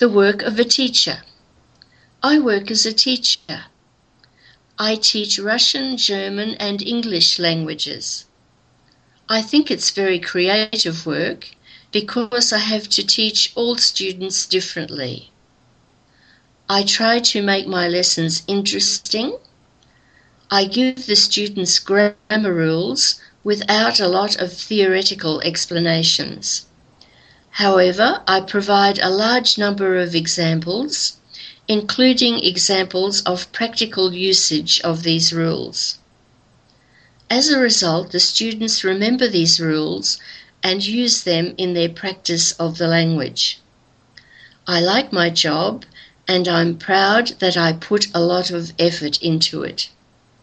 The work of a teacher. I work as a teacher. I teach Russian, German, and English languages. I think it's very creative work because I have to teach all students differently. I try to make my lessons interesting. I give the students grammar rules without a lot of theoretical explanations. However, I provide a large number of examples, including examples of practical usage of these rules. As a result, the students remember these rules and use them in their practice of the language. I like my job and I'm proud that I put a lot of effort into it.